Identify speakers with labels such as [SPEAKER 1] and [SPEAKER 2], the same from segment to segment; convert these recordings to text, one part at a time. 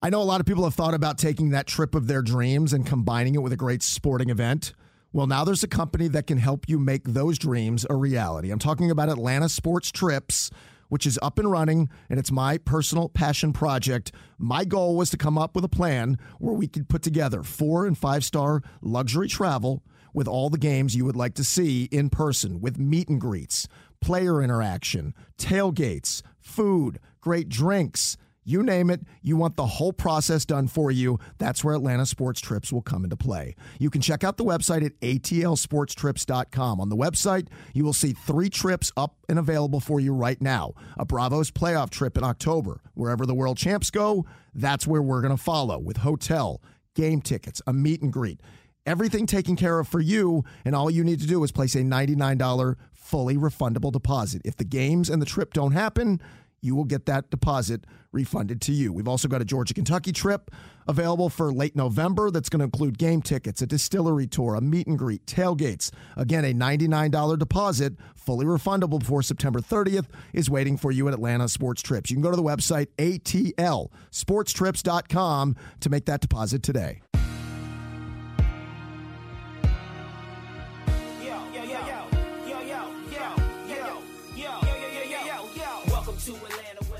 [SPEAKER 1] I know a lot of people have thought about taking that trip of their dreams and combining it with a great sporting event. Well, now there's a company that can help you make those dreams a reality. I'm talking about Atlanta Sports Trips, which is up and running, and it's my personal passion project. My goal was to come up with a plan where we could put together four and five star luxury travel with all the games you would like to see in person, with meet and greets, player interaction, tailgates, food, great drinks you name it, you want the whole process done for you. That's where Atlanta Sports Trips will come into play. You can check out the website at atlsportstrips.com. On the website, you will see three trips up and available for you right now. A Bravos playoff trip in October. Wherever the world champs go, that's where we're going to follow with hotel, game tickets, a meet and greet. Everything taken care of for you, and all you need to do is place a $99 fully refundable deposit. If the games and the trip don't happen, you will get that deposit refunded to you. We've also got a Georgia Kentucky trip available for late November that's going to include game tickets, a distillery tour, a meet and greet, tailgates. Again, a $99 deposit, fully refundable before September 30th, is waiting for you at Atlanta Sports Trips. You can go to the website atlsportstrips.com to make that deposit today.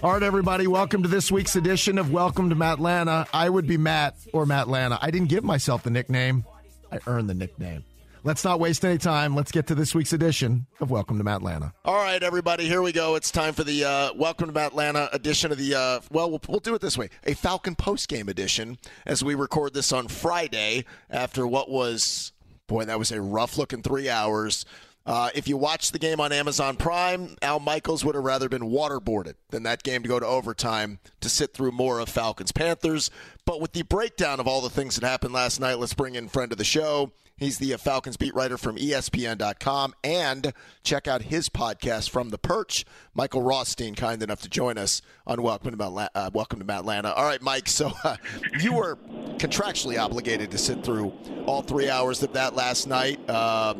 [SPEAKER 1] All right, everybody, welcome to this week's edition of Welcome to Matlanta. I would be Matt or Matlanta. I didn't give myself the nickname, I earned the nickname. Let's not waste any time. Let's get to this week's edition of Welcome to Matlanta.
[SPEAKER 2] All right, everybody, here we go. It's time for the uh, Welcome to Matlanta edition of the, uh, well, well, we'll do it this way a Falcon postgame edition as we record this on Friday after what was, boy, that was a rough looking three hours uh, if you watch the game on Amazon Prime, Al Michaels would have rather been waterboarded than that game to go to overtime to sit through more of Falcons Panthers. But with the breakdown of all the things that happened last night, let's bring in friend of the show. He's the Falcons beat writer from ESPN.com and check out his podcast from the Perch. Michael Rothstein, kind enough to join us on Welcome to Matt, uh, Welcome to Atlanta. All right, Mike. So uh, you were contractually obligated to sit through all three hours of that last night. Uh,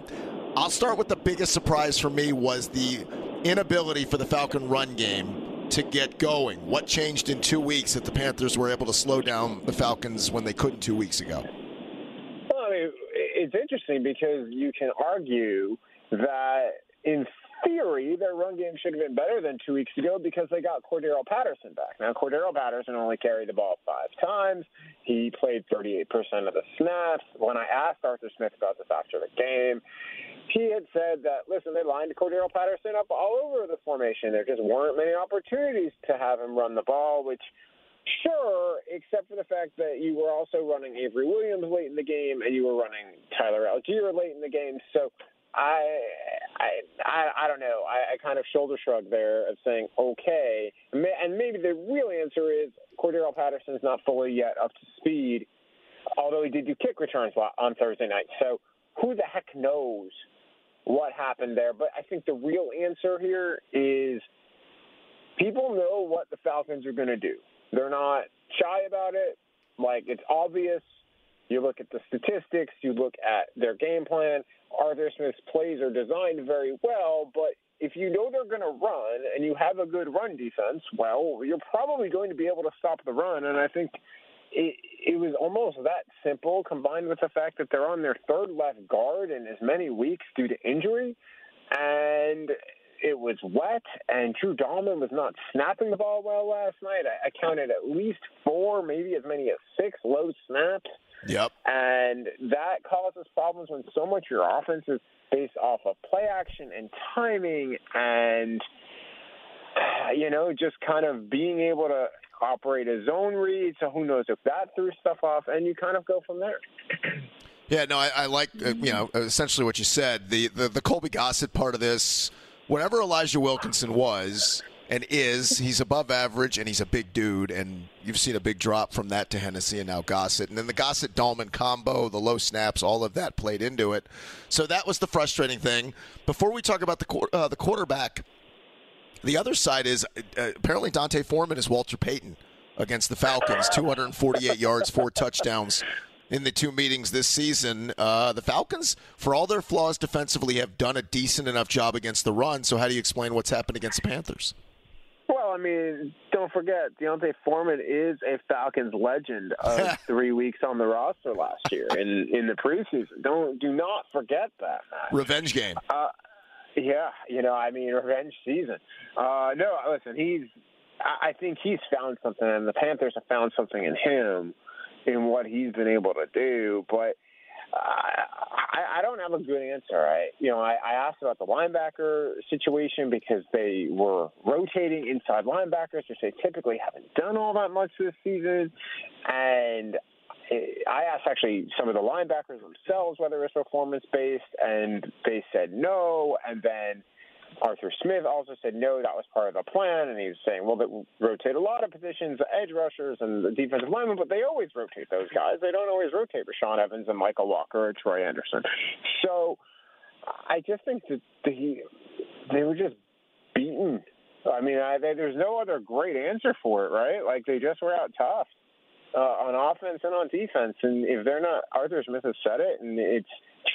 [SPEAKER 2] I'll start with the biggest surprise for me was the inability for the Falcon run game to get going. What changed in two weeks that the Panthers were able to slow down the Falcons when they couldn't two weeks ago?
[SPEAKER 3] Well, I mean, it's interesting because you can argue that in theory, their run game should have been better than two weeks ago because they got Cordarrelle Patterson back. Now, Cordarrelle Patterson only carried the ball five times. He played 38% of the snaps. When I asked Arthur Smith about this after the game, he had said that, listen, they lined Cordarrelle Patterson up all over the formation. There just weren't many opportunities to have him run the ball, which Sure, except for the fact that you were also running Avery Williams late in the game and you were running Tyler Allgeier late in the game. So I, I, I I don't know. I, I kind of shoulder shrug there of saying okay, and maybe the real answer is Cordarrelle Patterson is not fully yet up to speed, although he did do kick returns on Thursday night. So who the heck knows what happened there? But I think the real answer here is people know what the Falcons are going to do. They're not shy about it. Like it's obvious. You look at the statistics, you look at their game plan. Arthur Smith's plays are designed very well, but if you know they're going to run and you have a good run defense, well, you're probably going to be able to stop the run. And I think it, it was almost that simple, combined with the fact that they're on their third left guard in as many weeks due to injury. And it was wet, and Drew Dalman was not snapping the ball well last night. I, I counted at least four, maybe as many as six low snaps.
[SPEAKER 2] Yep.
[SPEAKER 3] And that causes problems when so much of your offense is based off of play action and timing and you know, just kind of being able to operate a zone read. So who knows if that threw stuff off, and you kind of go from there.
[SPEAKER 2] Yeah, no, I, I like uh, you know essentially what you said. The, the the Colby Gossett part of this, whatever Elijah Wilkinson was, and is. He's above average, and he's a big dude. And you've seen a big drop from that to Hennessy and now Gossett. And then the Gossett Dalman combo, the low snaps, all of that played into it. So that was the frustrating thing. Before we talk about the uh, the quarterback, the other side is uh, apparently D'Onta Foreman is Walter Payton against the Falcons, 248 yards, four touchdowns in the two meetings this season. Uh, the Falcons, for all their flaws defensively, have done a decent enough job against the run. So, how do you explain what's happened against the Panthers?
[SPEAKER 3] I mean, don't forget, D'Onta Foreman is a Falcons legend of three weeks on the roster last year in in the preseason. Don't do not forget that.
[SPEAKER 2] Man. Revenge game. Uh,
[SPEAKER 3] yeah, you know, I mean, revenge season. Uh, no, listen, he's. I think he's found something, and the Panthers have found something in him, in what he's been able to do. But I, I don't have a good answer. I, you know, I, I asked about the linebacker situation because they were rotating inside linebackers, which they typically haven't done all that much this season, and I asked actually some of the linebackers themselves whether it was performance based, and they said no. And then Arthur Smith also said no, that was part of the plan. And he was saying, well, they rotate a lot of positions, the edge rushers and the defensive linemen, but they always rotate those guys. They don't always rotate Rashaan Evans and Mykal Walker or Troy Anderson. So I just think that they, they were just beaten. I mean, I, they, there's no other great answer for it, right? Like they just were out tough uh, on offense and on defense. And if they're not, Arthur Smith has said it, and it's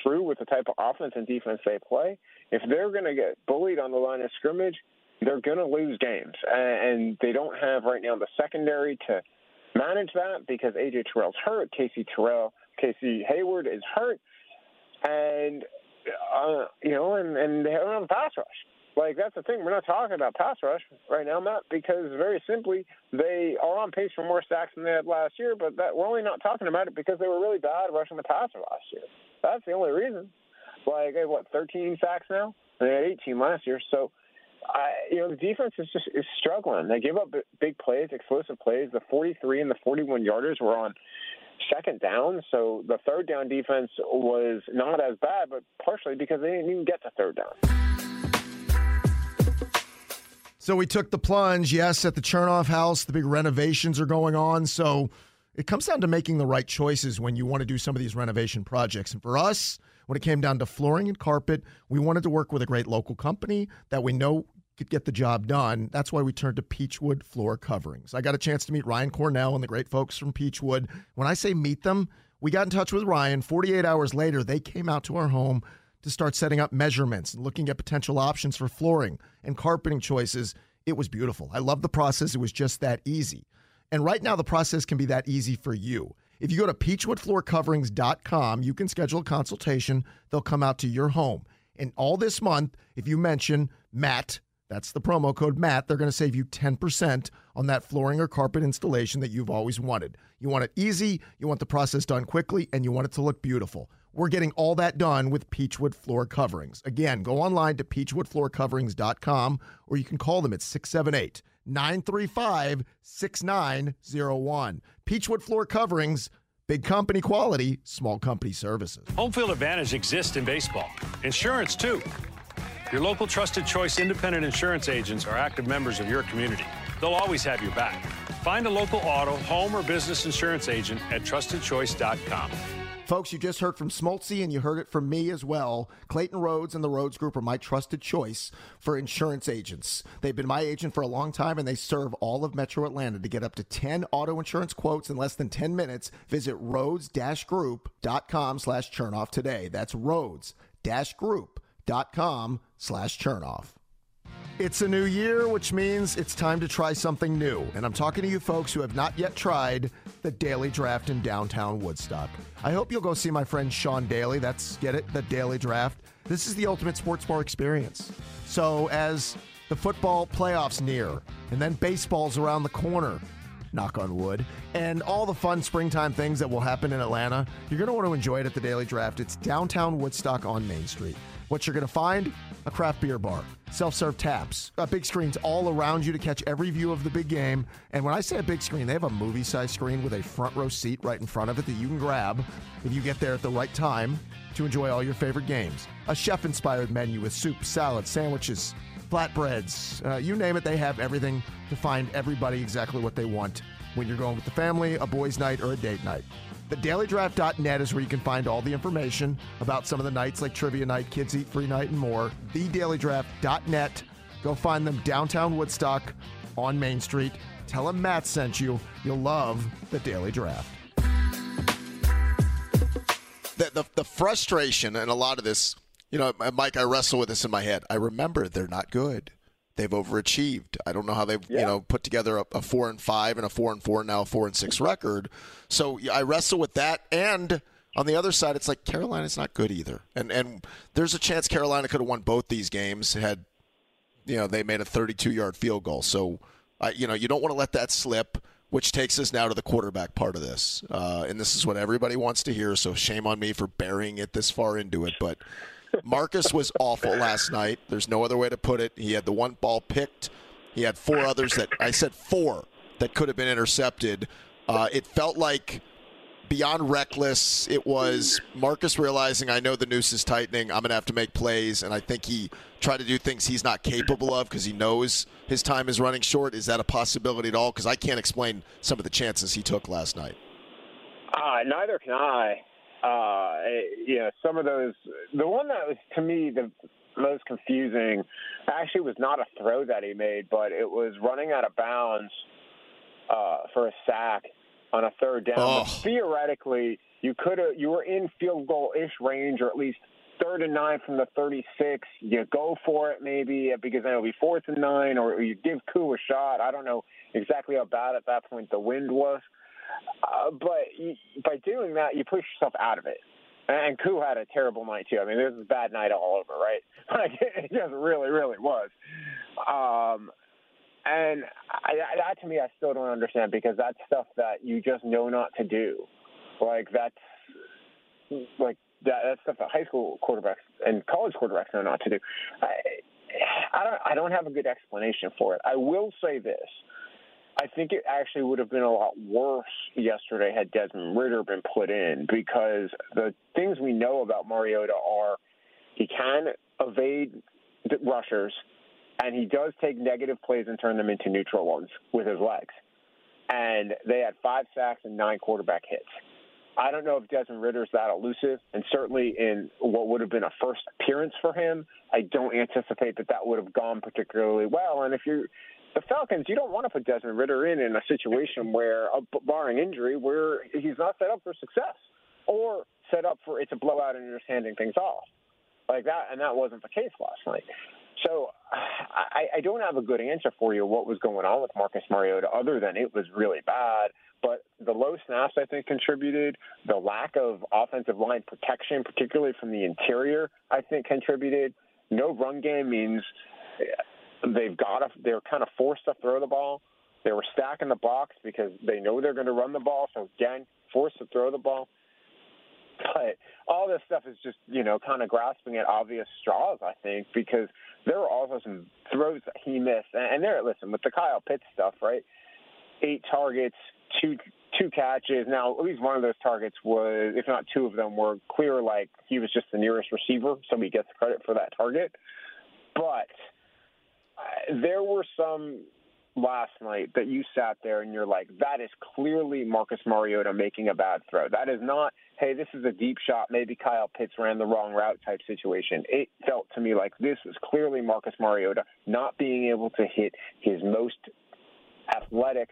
[SPEAKER 3] true with the type of offense and defense they play. If they're going to get bullied on the line of scrimmage, they're going to lose games, and they don't have right now the secondary to manage that because AJ Terrell's hurt, Casey Terrell, Casey Hayward is hurt, and uh, you know, and and they don't have a pass rush. Like that's the thing. We're not talking about pass rush right now, Matt, because very simply they are on pace for more sacks than they had last year. But that we're only not talking about it because they were really bad rushing the passer last year. That's the only reason. Like what, 13 sacks now? They had 18 last year. So, I, you know, the defense is just is struggling. They give up big plays, explosive plays. The 43 and the 41 yarders were on second down. So the third down defense was not as bad, but partially because they didn't even get to third down.
[SPEAKER 1] So we took the plunge, yes, at the Chernoff house. The big renovations are going on. So it comes down to making the right choices when you want to do some of these renovation projects. And for us, when it came down to flooring and carpet, we wanted to work with a great local company that we know could get the job done. That's why we turned to Peachwood Floor Coverings. I got a chance to meet Ryan Cornell and the great folks from Peachwood. When I say meet them, we got in touch with Ryan. 48 hours later, they came out to our home to start setting up measurements and looking at potential options for flooring and carpeting choices. It was beautiful. I love the process. It was just that easy. And right now, the process can be that easy for you. If you go to peachwoodfloorcoverings.com, you can schedule a consultation. They'll come out to your home. And all this month, if you mention Matt, that's the promo code Matt, they're going to save you 10% on that flooring or carpet installation that you've always wanted. You want it easy, you want the process done quickly, and you want it to look beautiful. We're getting all that done with Peachwood Floor Coverings. Again, go online to peachwoodfloorcoverings.com or you can call them at 678 935 6901. Peachwood Floor Coverings, big company quality, small company services.
[SPEAKER 4] Home field advantage exists in baseball, insurance too. Your local trusted choice independent insurance agents are active members of your community. They'll always have your back. Find a local auto, home, or business insurance agent at trustedchoice.com.
[SPEAKER 1] Folks, you just heard from Smoltzy and you heard it from me as well. Clayton Rhodes and the Rhodes Group are my trusted choice for insurance agents. They've been my agent for a long time and they serve all of Metro Atlanta. To get up to 10 auto insurance quotes in less than 10 minutes, visit rhodes-group.com slash chernoff today. That's rhodes-group.com slash chernoff. It's a new year, which means it's time to try something new. And I'm talking to you folks who have not yet tried the Daily Draft in downtown Woodstock. I hope you'll go see my friend Sean Daly. That's, get it, the Daily Draft. This is the ultimate sports bar experience. So, as the football playoffs near, and then baseball's around the corner, knock on wood, and all the fun springtime things that will happen in Atlanta, you're going to want to enjoy it at the Daily Draft. It's downtown Woodstock on Main Street. What you're going to find a craft beer bar, self serve taps, uh, big screens all around you to catch every view of the big game. And when I say a big screen, they have a movie size screen with a front row seat right in front of it that you can grab if you get there at the right time to enjoy all your favorite games. A chef inspired menu with soup, salad, sandwiches flatbreads, uh, you name it, they have everything to find everybody exactly what they want when you're going with the family, a boys' night, or a date night. TheDailyDraft.net is where you can find all the information about some of the nights like Trivia Night, Kids Eat Free Night, and more. TheDailyDraft.net. Go find them downtown Woodstock on Main Street. Tell them Matt sent you. You'll love the Daily Draft.
[SPEAKER 2] The, the, the frustration and a lot of this, you know, Mike, I wrestle with this in my head. I remember they're not good. They've overachieved. I don't know how they've yeah. you know put together a, a, four and five and a four and four now a four and six record. So I wrestle with that. And on the other side, it's like Carolina's not good either. And and there's a chance Carolina could have won both these games had you know they made a 32 yard field goal. So uh, you know you don't want to let that slip. Which takes us now to the quarterback part of this, uh, and this is what everybody wants to hear. So shame on me for burying it this far into it, but Marcus was awful last night. There's no other way to put it. He had the one ball picked. He had four others that I said four that could have been intercepted. Uh, it felt like beyond reckless. It was Marcus realizing I know the noose is tightening. I'm to have to make plays, and I think he tried to do things he's not capable of because he knows his time is running short. Is that a possibility at all? Because I can't explain some of the chances he took last night.
[SPEAKER 3] Uh, neither can I uh, you know, some of those. The one that was to me the most confusing actually was not a throw that he made, but it was running out of bounds uh, for a sack on a third down.
[SPEAKER 2] Oh.
[SPEAKER 3] theoretically, you could have you were in field goal ish range, or at least third and nine from the 36. You go for it maybe because then it'll be fourth and nine, or you give Koo a shot. I don't know exactly how bad at that point the wind was. Uh, but you, by doing that, you push yourself out of it. And Koo had a terrible night too. I mean, this was a bad night all over, right? Like it just really, really was. Um, and I, that to me, I still don't understand because that's stuff that you just know not to do. Like that's like that, that's stuff that high school quarterbacks and college quarterbacks know not to do. I, I don't. I don't have a good explanation for it. I will say this I think it actually would have been a lot worse yesterday had Desmond Ridder been put in because the things we know about Mariota are he can evade rushers and he does take negative plays and turn them into neutral ones with his legs. And they had five sacks and nine quarterback hits. I don't know if Desmond Ridder's that elusive, and certainly in what would have been a first appearance for him, I don't anticipate that that would have gone particularly well. And if you're the Falcons, you don't want to put Desmond Ridder in in a situation where, uh, barring injury, where he's not set up for success or set up for it's a blowout and you're just handing things off like that. And that wasn't the case last night. So I, I don't have a good answer for you what was going on with Marcus Mariota other than it was really bad. But the low snaps, I think, contributed. The lack of offensive line protection, particularly from the interior, I think contributed. No run game means they've got to, they're kind of forced to throw the ball. They were stacking the box because they know they're going to run the ball. So again, forced to throw the ball. But all this stuff is just, you know, kind of grasping at obvious straws, I think, because there were also some throws that he missed. And there, listen, with the Kyle Pitts stuff, right? Eight targets, two two catches. Now, at least one of those targets was, if not two of them, were clear like he was just the nearest receiver, so he gets credit for that target. But Uh, there were some last night that you sat there and you're like, that is clearly Marcus Mariota making a bad throw. That is not, hey, this is a deep shot. Maybe Kyle Pitts ran the wrong route type situation. It felt to me like this was clearly Marcus Mariota not being able to hit his most athletic,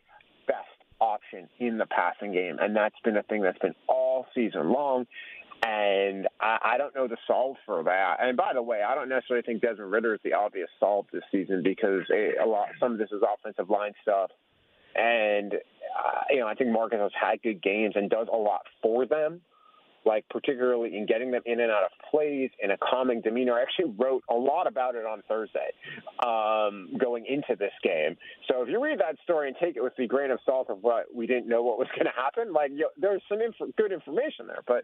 [SPEAKER 3] best option in the passing game. And that's been a thing that's been all season long. And I, I don't know the solve for that. And by the way, I don't necessarily think Desmond Ridder is the obvious solve this season because a, a lot some of this is offensive line stuff. And uh, you know, I think Marcus has had good games and does a lot for them, like particularly in getting them in and out of plays in a calming demeanor. I actually wrote a lot about it on Thursday, um, going into this game. So if you read that story and take it with the grain of salt of what we didn't know what was going to happen, like you know, there's some inf- good information there, but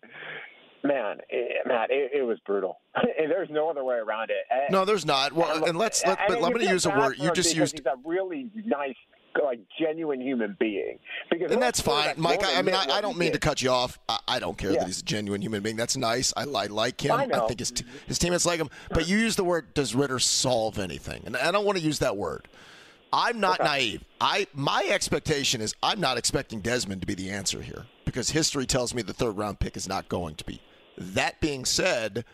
[SPEAKER 3] man, it, Matt, it, it, was brutal. there's no other way around it.
[SPEAKER 2] Eh, no, there's not. Well, and, and let's let, but I'm going to use a word you just used.
[SPEAKER 3] He's a really nice like genuine human being. Because
[SPEAKER 1] and that's fine, Mike. I, I mean, I, I, don't mean did. to cut you off. I, I don't care yeah. that he's a genuine human being. That's nice. I, I like him. I, I think his t- his teammates like him. But you use the word, "Does Ridder solve anything?" And I don't want to use that word. I'm not okay. naive. I my expectation is I'm not expecting Desmond to be the answer here because history tells me the third round pick is not going to be. That being said,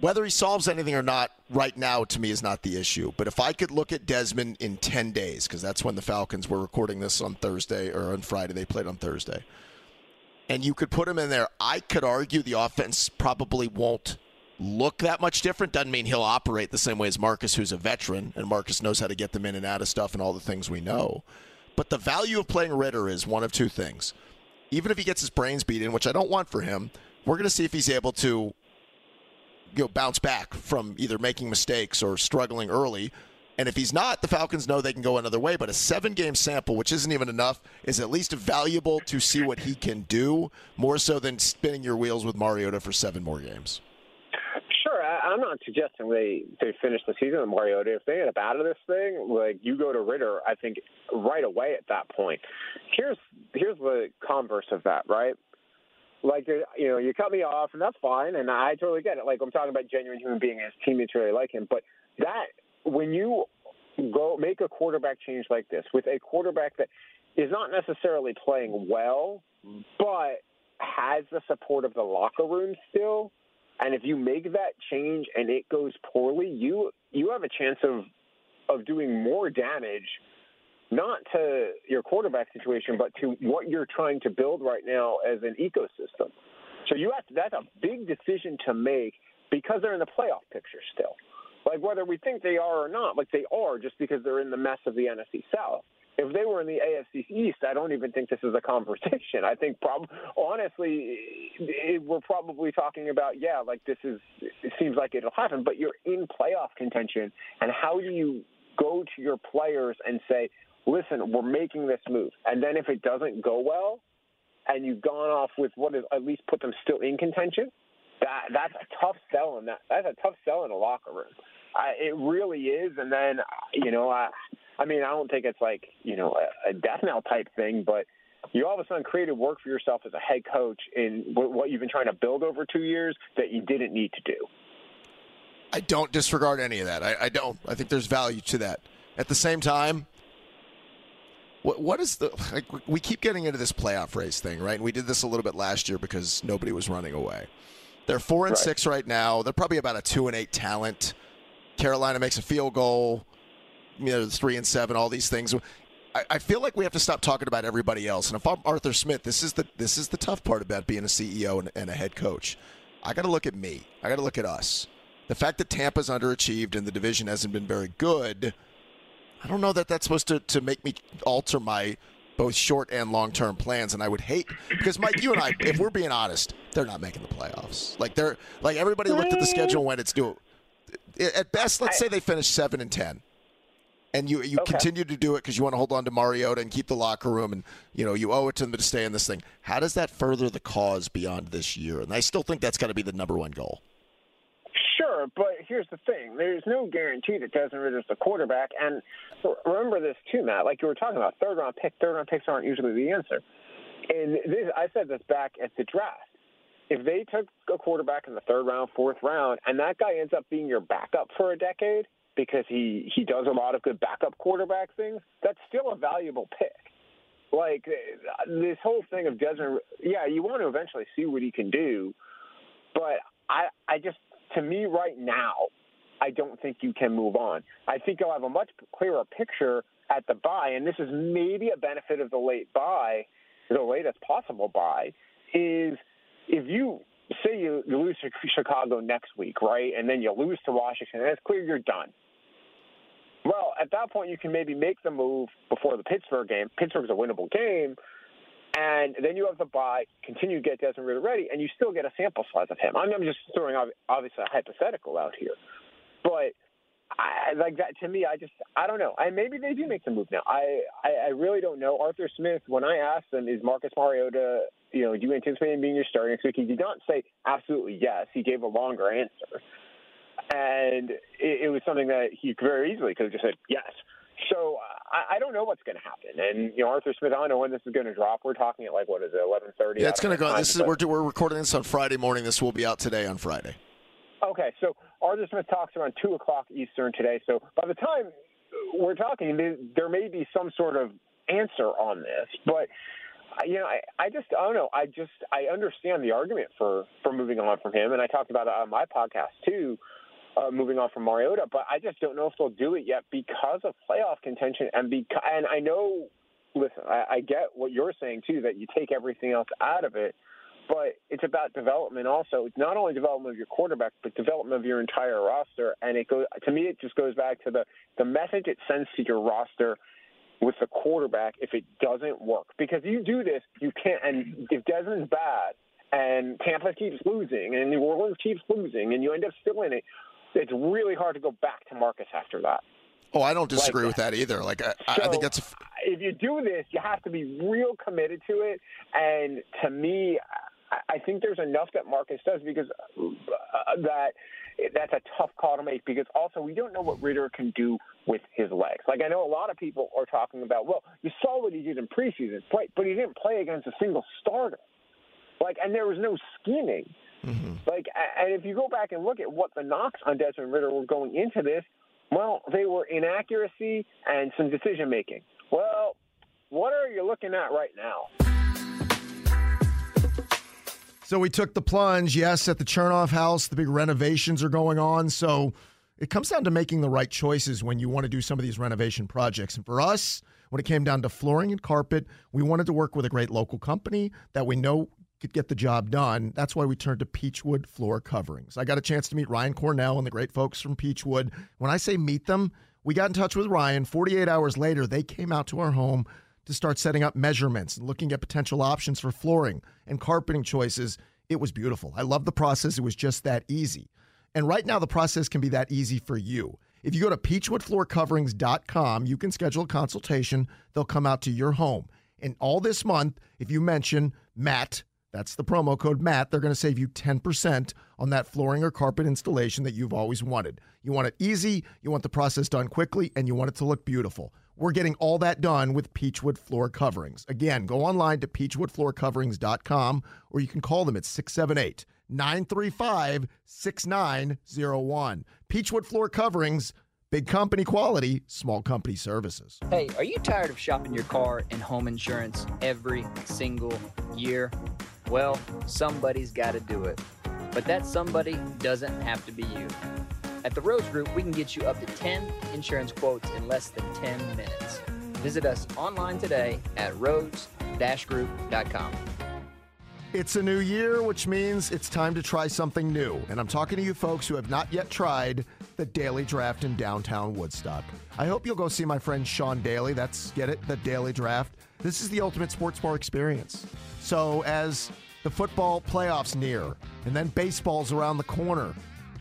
[SPEAKER 1] whether he solves anything or not right now to me is not the issue. But if I could look at Desmond in 10 days, because that's when the Falcons were recording this on Thursday or on Friday, they played on Thursday, and you could put him in there, I could argue the offense probably won't look that much different. Doesn't mean he'll operate the same way as Marcus, who's a veteran, and Marcus knows how to get them in and out of stuff and all the things we know. But the value of playing Ridder is one of two things. Even if he gets his brains beaten, which I don't want for him, we're going to see if he's able to you know, bounce back from either making mistakes or struggling early. And if he's not, the Falcons know they can go another way. But a seven game sample, which isn't even enough, is at least valuable to see what he can do, more so than spinning your wheels with Mariota for seven more games.
[SPEAKER 3] Sure, I, am not suggesting they they finish the season with Mariota. If they end up out of this thing, like you go to Ridder, I think right away at that point. Here's here's the converse of that, right? Like uh, you know, you cut me off, and that's fine, and I totally get it. Like I'm talking about genuine human being, his teammates really like him, but that when you go make a quarterback change like this with a quarterback that is not necessarily playing well, but has the support of the locker room still and if you make that change and it goes poorly, you you have a chance of of doing more damage, not to your quarterback situation, but to what you're trying to build right now as an ecosystem. So you have to, that's a big decision to make because they're in the playoff picture still. Like whether we think they are or not, like they are just because they're in the mess of the NFC South if they were in the AFC East, I don't even think this is a conversation. I think, prob- honestly, it, we're probably talking about, yeah, like this is, it seems like it'll happen, but you're in playoff contention. And how do you go to your players and say, listen, we're making this move? And then if it doesn't go well and you've gone off with what is at least put them still in contention, that that's a tough sell in that. That's a tough sell in a locker room. I, it really is. And then, you know, I, I mean, I don't think it's like you know a, a death knell type thing, but you all of a sudden created work for yourself as a head coach in what you've been trying to build over two years that you didn't need to do.
[SPEAKER 1] I don't disregard any of that. I, I don't. I think there's value to that. At the same time, what what is the like? We keep getting into this playoff race thing, right? And we did this a little bit last year because nobody was running away. They're four and right. six right now. They're probably about a two and eight talent. Carolina makes a field goal you know, three and seven, all these things. I, I feel like we have to stop talking about everybody else. And if I'm Arthur Smith, this is the this is the tough part about being a CEO and, and a head coach. I got to look at me. I got to look at us. The fact that Tampa's underachieved and the division hasn't been very good, I don't know that that's supposed to, to make me alter my both short and long term plans. And I would hate because Mike, you and I, if we're being honest, they're not making the playoffs. Like they're like everybody looked at the schedule when it's due. At best, let's say they finish seven and ten and you you okay. continue to do it because you want to hold on to Mariota and keep the locker room, and you know you owe it to them to stay in this thing. How does that further the cause beyond this year? And I still think that's got to be the number one goal.
[SPEAKER 3] Sure, but here's the thing: there's no guarantee that Desmond Ridder's the quarterback. And remember this too, Matt. Like you were talking about, third round pick. Third round picks aren't usually the answer. And this, I said this back at the draft. If they took a quarterback in the third round, fourth round, and that guy ends up being your backup for a decade, because he he does a lot of good backup quarterback things, that's still a valuable pick. Like this whole thing of Desmond, yeah, you want to eventually see what he can do, but I I just to me right now, I don't think you can move on. I think you'll have a much clearer picture at the bye, and this is maybe a benefit of the late bye, the latest possible bye, is if you say you, you lose to Chicago next week, right, and then you lose to Washington, and it's clear you're done. Well, at that point, you can maybe make the move before the Pittsburgh game. Pittsburgh's a winnable game. And then you have the bye, continue to get Desmond Ridder ready, and you still get a sample size of him. I mean, I'm just throwing obviously a hypothetical out here, but I, like that to me, I just I don't know. I maybe they do make the move now. I, I I really don't know. Arthur Smith, when I asked him, is Marcus Mariota, you know, do you anticipate him being your starter next week? He did not say absolutely yes. He gave a longer answer and it, it was something that he very easily could have just said yes. So I, I don't know what's going to happen. And you know, Arthur Smith, I don't know when this is going to drop. We're talking at like what is it, eleven thirty?
[SPEAKER 2] Yeah, it's going to go. This is we're we're recording this on Friday morning. This will be out today on Friday.
[SPEAKER 3] Okay, so Arthur Smith talks around two o'clock Eastern today. So by the time we're talking, there may be some sort of answer on this, but you know, I, I just I don't know. I just I understand the argument for for moving on from him, and I talked about it on my podcast too uh, moving on from Mariota, but I just don't know if they'll do it yet because of playoff contention and because and I know. Listen, I, I get what you're saying too that you take everything else out of it, but it's about development also. It's not only development of your quarterback, but development of your entire roster. And it goes to me, it just goes back to the the message it sends to your roster with the quarterback if it doesn't work. Because you do this, you can't. And if Desmond's bad and Tampa keeps losing and New Orleans keeps losing, and you end up still in it, it's really hard to go back to Marcus after that.
[SPEAKER 2] Oh, I don't disagree like with that either. Like, I, so, I think that's. A f-
[SPEAKER 3] if you do this, you have to be real committed to it. And to me, I think there's enough that Marcus does because uh, that that's a tough call to make. Because also, we don't know what Ridder can do with his legs. Like I know a lot of people are talking about. Well, you saw what he did in preseason, but he didn't play against a single starter. Like, and there was no scheming. Mm-hmm. Like, and if you go back and look at what the knocks on Desmond Ridder were going into this, well, they were inaccuracy and some decision making. Well, what are you looking at right now?
[SPEAKER 1] So we took the plunge. Yes, at the Chernoff house, the big renovations are going on. So it comes down to making the right choices when you want to do some of these renovation projects. And for us, when it came down to flooring and carpet, we wanted to work with a great local company that we know could get the job done. That's why we turned to Peachwood Floor Coverings. I got a chance to meet Ryan Cornell and the great folks from Peachwood. When I say meet them, we got in touch with Ryan. 48 hours later, they came out to our home to start setting up measurements and looking at potential options for flooring and carpeting choices. It was beautiful. I love the process. It was just that easy. And right now, the process can be that easy for you. If you go to peachwoodfloorcoverings.com, you can schedule a consultation. They'll come out to your home. And all this month, if you mention Matt, that's the promo code Matt. They're going to save you 10% on that flooring or carpet installation that you've always wanted. You want it easy, you want the process done quickly, and you want it to look beautiful. We're getting all that done with Peachwood Floor Coverings. Again, go online to peachwoodfloorcoverings.com or you can call them at 678 935 6901. Peachwood Floor Coverings, big company quality, small company services.
[SPEAKER 5] Hey, are you tired of shopping your car and home insurance every single year? Well, somebody's got to do it. But that somebody doesn't have to be you. At the Rhodes Group, we can get you up to 10 insurance quotes in less than 10 minutes. Visit us online today at rhodes-group.com.
[SPEAKER 1] It's a new year, which means it's time to try something new. And I'm talking to you folks who have not yet tried the Daily Draft in downtown Woodstock. I hope you'll go see my friend Sean Daly. That's, get it, the Daily Draft. This is the ultimate sports bar experience. So, as the football playoffs near, and then baseball's around the corner,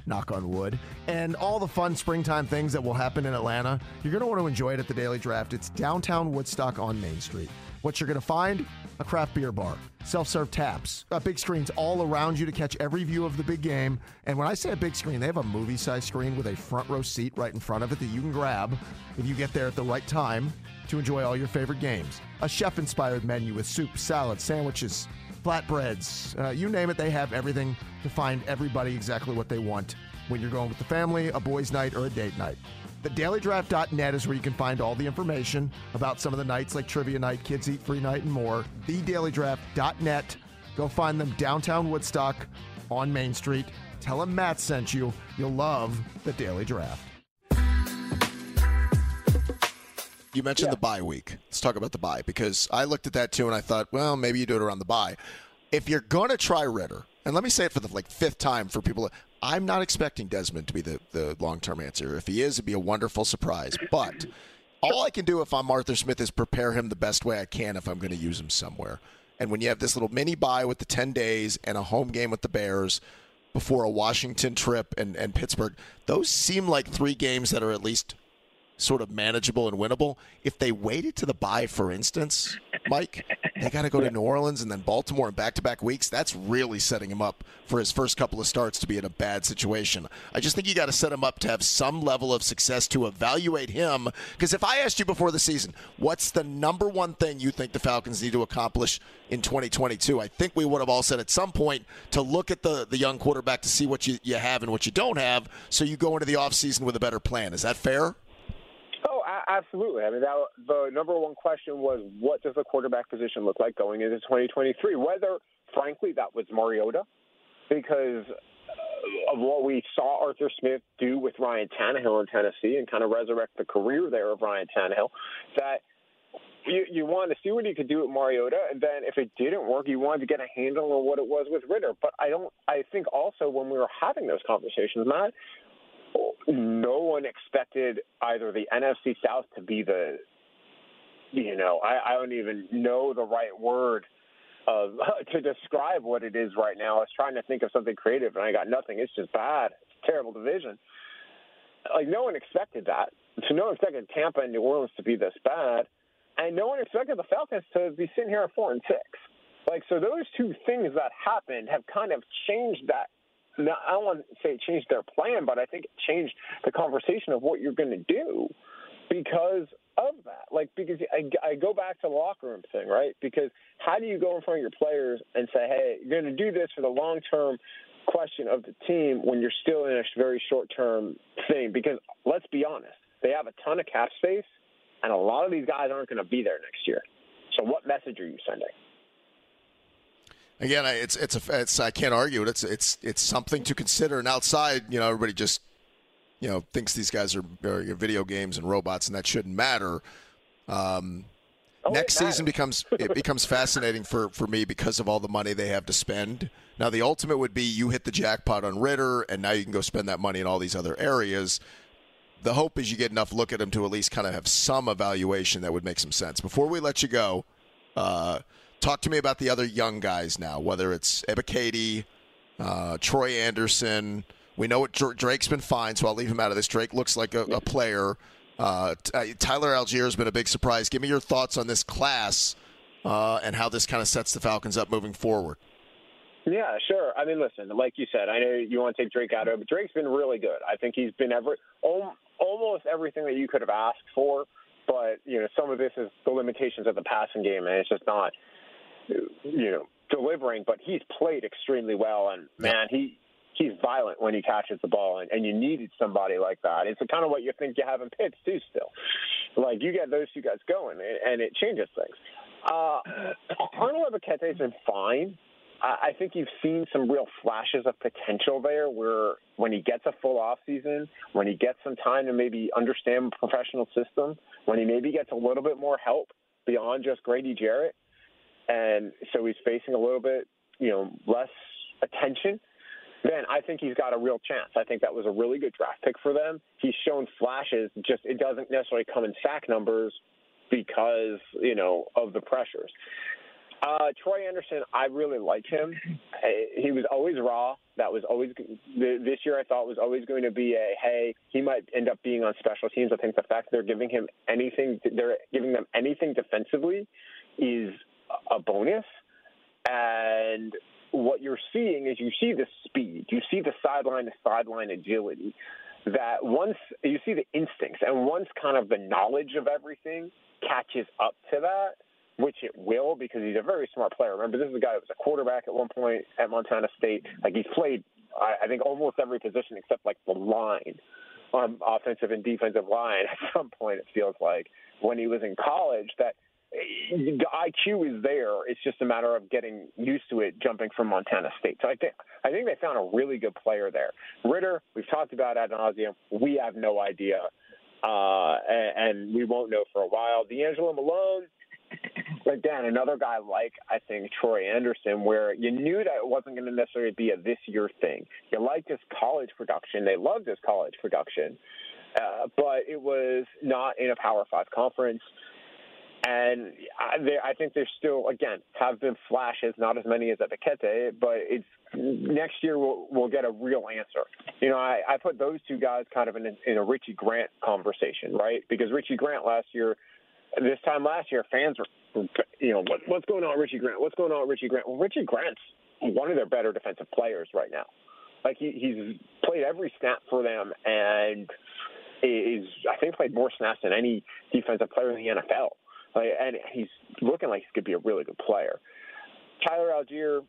[SPEAKER 1] knock on wood, and all the fun springtime things that will happen in Atlanta, you're going to want to enjoy it at the Daily Draft. It's downtown Woodstock on Main Street. What you're going to find? A craft beer bar, self serve taps, uh, big screens all around you to catch every view of the big game. And when I say a big screen, they have a movie size screen with a front row seat right in front of it that you can grab if you get there at the right time to enjoy all your favorite games. A chef inspired menu with soup, salad, sandwiches, flatbreads, uh, you name it, they have everything to find everybody exactly what they want when you're going with the family, a boys' night, or a date night. TheDailyDraft.net is where you can find all the information about some of the nights like Trivia Night, Kids Eat Free Night, and more. The TheDailyDraft.net. Go find them downtown Woodstock on Main Street. Tell them Matt sent you. You'll love the Daily Draft.
[SPEAKER 2] You mentioned yeah. the bye week. Let's talk about the bye because I looked at that too and I thought, well, maybe you do it around the bye. If you're going to try Ridder, and let me say it for the like fifth time for people, I'm not expecting Desmond to be the, the long term answer. If he is, it'd be a wonderful surprise. But all I can do if I'm Arthur Smith is prepare him the best way I can if I'm going to use him somewhere. And when you have this little mini bye with the 10 days and a home game with the Bears before a Washington trip and, and Pittsburgh, those seem like three games that are at least
[SPEAKER 1] sort of manageable and winnable. If they waited to the bye, for instance, Mike, they got to go to New Orleans and then Baltimore in back to back weeks. That's really setting him up for his first couple of starts to be in a bad situation. I just think you got to set him up to have some level of success to evaluate him. Because if I asked you before the season, what's the number one thing you think the Falcons need to accomplish in 2022? I think we would have all said at some point to look at the, the young quarterback to see what you, you have and what you don't have so you go into the offseason with a better plan. Is that fair?
[SPEAKER 3] Absolutely. I mean, that, the number one question was, what does the quarterback position look like going into 2023? Whether, frankly, that was Mariota, because uh, of what we saw Arthur Smith do with Ryan Tannehill in Tennessee and kind of resurrect the career there of Ryan Tannehill, that you, you wanted to see what he could do with Mariota, and then if it didn't work, you wanted to get a handle on what it was with Ridder. But I don't. I think also when we were having those conversations, Matt, no one expected either the NFC South to be the, you know, I, I don't even know the right word of to describe what it is right now. I was trying to think of something creative, and I got nothing. It's just bad. It's terrible division. Like no one expected that. So no one expected Tampa and New Orleans to be this bad, and no one expected the Falcons to be sitting here at four and six. Like so, those two things that happened have kind of changed that now, I don't want to say it changed their plan, but I think it changed the conversation of what you're going to do because of that. Like, because I, I go back to the locker room thing, right? Because how do you go in front of your players and say, hey, you're going to do this for the long term question of the team when you're still in a very short term thing? Because let's be honest, they have a ton of cap space, and a lot of these guys aren't going to be there next year. So, what message are you sending?
[SPEAKER 1] Again, it's it's a it's I can't argue it. It's it's it's something to consider. And outside, you know, everybody just you know thinks these guys are, are video games and robots, and that shouldn't matter. Um, oh, next season becomes it becomes fascinating for for me because of all the money they have to spend. Now, the ultimate would be you hit the jackpot on Ridder, and now you can go spend that money in all these other areas. The hope is you get enough look at him to at least kind of have some evaluation that would make some sense. Before we let you go, uh, Talk to me about the other young guys now, whether it's Ebiketie, uh, Troy Anderson. We know what Drake's been fine, so I'll leave him out of this. Drake looks like a, a player. Uh, uh, Tyler Allgeier has been a big surprise. Give me your thoughts on this class uh, and how this kind of sets the Falcons up moving forward.
[SPEAKER 3] Yeah, sure. I mean, listen, like you said, I know you want to take Drake out of it, but Drake's been really good. I think he's been every almost everything that you could have asked for. But you know, some of this is the limitations of the passing game, and it's just not you know, delivering, but he's played extremely well. And man, he he's violent when he catches the ball, and, and you needed somebody like that. It's kind of what you think you have in Pitts too. Still, like you get those two guys going, and, it changes things. Uh, Arnold Ebiketie's been fine. I, I think you've seen some real flashes of potential there, where when he gets a full off season, when he gets some time to maybe understand the professional system, when he maybe gets a little bit more help beyond just Grady Jarrett, and so he's facing a little bit, you know, less attention, then I think he's got a real chance. I think that was a really good draft pick for them. He's shown flashes, just it doesn't necessarily come in sack numbers because, you know, of the pressures. Uh, Troy Anderson, I really like him. He was always raw. That was always this year. I thought was always going to be a hey. He might end up being on special teams. I think the fact they're giving him anything, they're giving them anything defensively, is a bonus. And what you're seeing is you see the speed, you see the sideline to sideline agility. That once you see the instincts, and once kind of the knowledge of everything catches up to that, which it will because he's a very smart player. Remember, this is a guy that was a quarterback at one point at Montana State. Like he's played, I think, almost every position except like the line, um, offensive and defensive line. At some point, it feels like when he was in college that the IQ is there. It's just a matter of getting used to it, jumping from Montana State. So I think I think they found a really good player there. Ridder, we've talked about ad nauseum. We have no idea, uh, and, and we won't know for a while. DeAngelo Malone, again, another guy like I think Troy Anderson, where you knew that it wasn't going to necessarily be a this year thing. You liked his college production. They loved his college production, uh, but it was not in a Power Five conference And I, they, I think there's still, again, have been flashes, not as many as Ebiketie, but it's next year we'll, we'll get a real answer. You know, I, I put those two guys kind of in a, in a Richie Grant conversation, right? Because Richie Grant last year, this time last year, fans were, you know, what, what's going on, with Richie Grant? What's going on, with Richie Grant? Well, Richie Grant's one of their better defensive players right now. Like he, he's played every snap for them, and is I think played more snaps than any defensive player in the NFL. And he's looking like he could be a really good player. Tyler Allgeier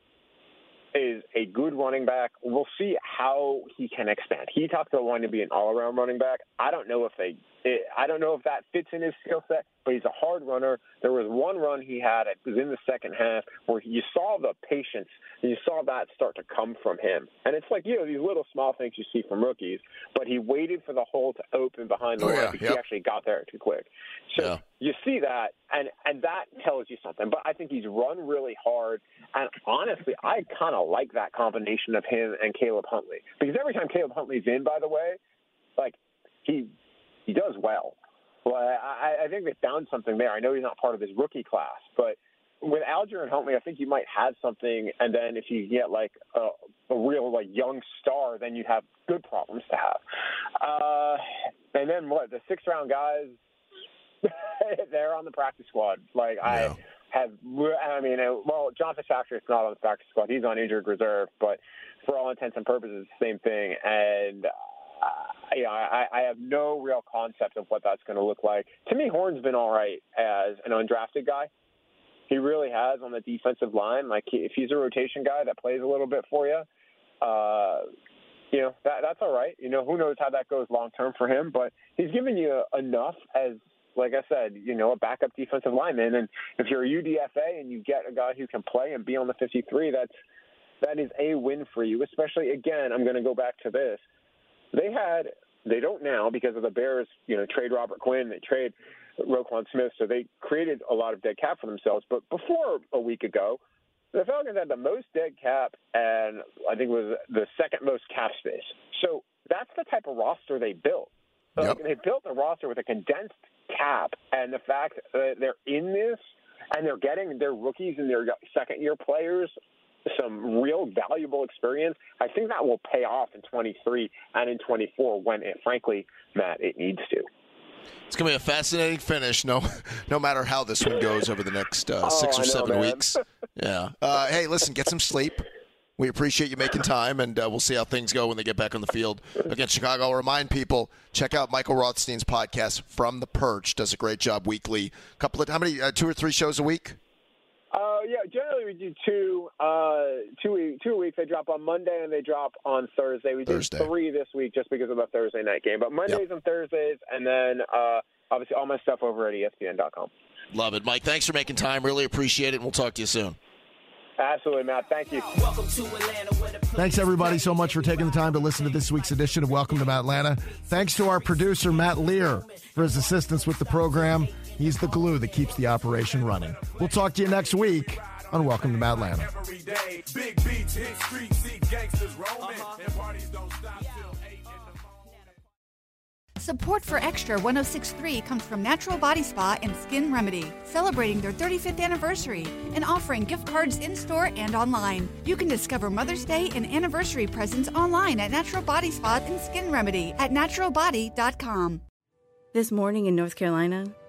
[SPEAKER 3] is a good running back. We'll see how he can expand. He talked about wanting to be an all-around running back. I don't know if they, it, I don't know if that fits in his skill set, but he's a hard runner. There was one run he had, it was in the second half, where you saw the patience, and you saw that start to come from him. And it's like, you know, these little small things you see from rookies, but he waited for the hole to open behind the oh, line yeah, because yep. he actually got there too quick. So yeah. you see that, and and that tells you something. But I think he's run really hard, and honestly, I kind of like that combination of him and Caleb Huntley because every time Caleb Huntley's in, by the way, like he he does well. Well, I, I think they found something there. I know he's not part of his rookie class, but with Allgeier and Huntley, I think you might have something. And then if you get like a, a real like young star, then you have good problems to have. Uh, and then what? The six round guys, they're on the practice squad. Like yeah. I have, I mean, well, Jonathan John is not on the practice squad. He's on injured reserve, but for all intents and purposes, the same thing. And yeah, I, I have no real concept of what that's going to look like. Me, Horne's been all right as an undrafted guy. He really has on the defensive line. Like if he's a rotation guy that plays a little bit for you, uh, you know that that's all right. You know who knows how that goes long term for him, but he's given you enough as like I said, you know, a backup defensive lineman. And if you're a UDFA and you get a guy who can play and be on the 53, that's that is a win for you. Especially again, I'm going to go back to this. They had, they don't now because of the Bears, you know, trade Robert Quinn, they trade Roquan Smith, so they created a lot of dead cap for themselves. But before a week ago, the Falcons had the most dead cap and I think it was the second most cap space. So that's the type of roster they built. Yep. They built a roster with a condensed cap, and the fact that they're in this and they're getting their rookies and their second year players some real valuable experience, I think that will pay off in 23 and in 24 when it, frankly, Matt, it needs to.
[SPEAKER 2] It's going to be a fascinating finish, no, no matter how this one goes over the next uh, six oh, or seven weeks. Yeah. Uh, hey, listen, get some sleep. We appreciate you making time, and uh, we'll see how things go when they get back on the field against Chicago. I'll remind people check out Michael Rothstein's podcast from the Perch. Does a great job weekly. Couple of how many? Uh, two or three shows a week.
[SPEAKER 3] Uh, yeah, generally we do two, uh, two, two a week. They drop on Monday and they drop on Thursday. We did three this week just because of the Thursday night game. But Mondays yep. and Thursdays, and then uh, obviously all my stuff over at ESPN.com.
[SPEAKER 2] Love it, Mike. Thanks for making time. Really appreciate it, and we'll talk to you soon.
[SPEAKER 3] Absolutely, Matt. Thank you. Welcome to Atlanta with.
[SPEAKER 1] Thanks, everybody, so much for taking the time to listen to this week's edition of Welcome to Atlanta. Thanks to our producer, Matt Lear, for his assistance with the program. He's the glue that keeps the operation running. We'll talk to you next week on Welcome to Atlanta. Uh-huh.
[SPEAKER 6] Support for Xtra 1063 comes from Natural Body Spa and Skin Remedy, celebrating their 35th anniversary and offering gift cards in store and online. You can discover Mother's Day and anniversary presents online at Natural Body Spa and Skin Remedy at naturalbody.com.
[SPEAKER 7] This morning in North Carolina,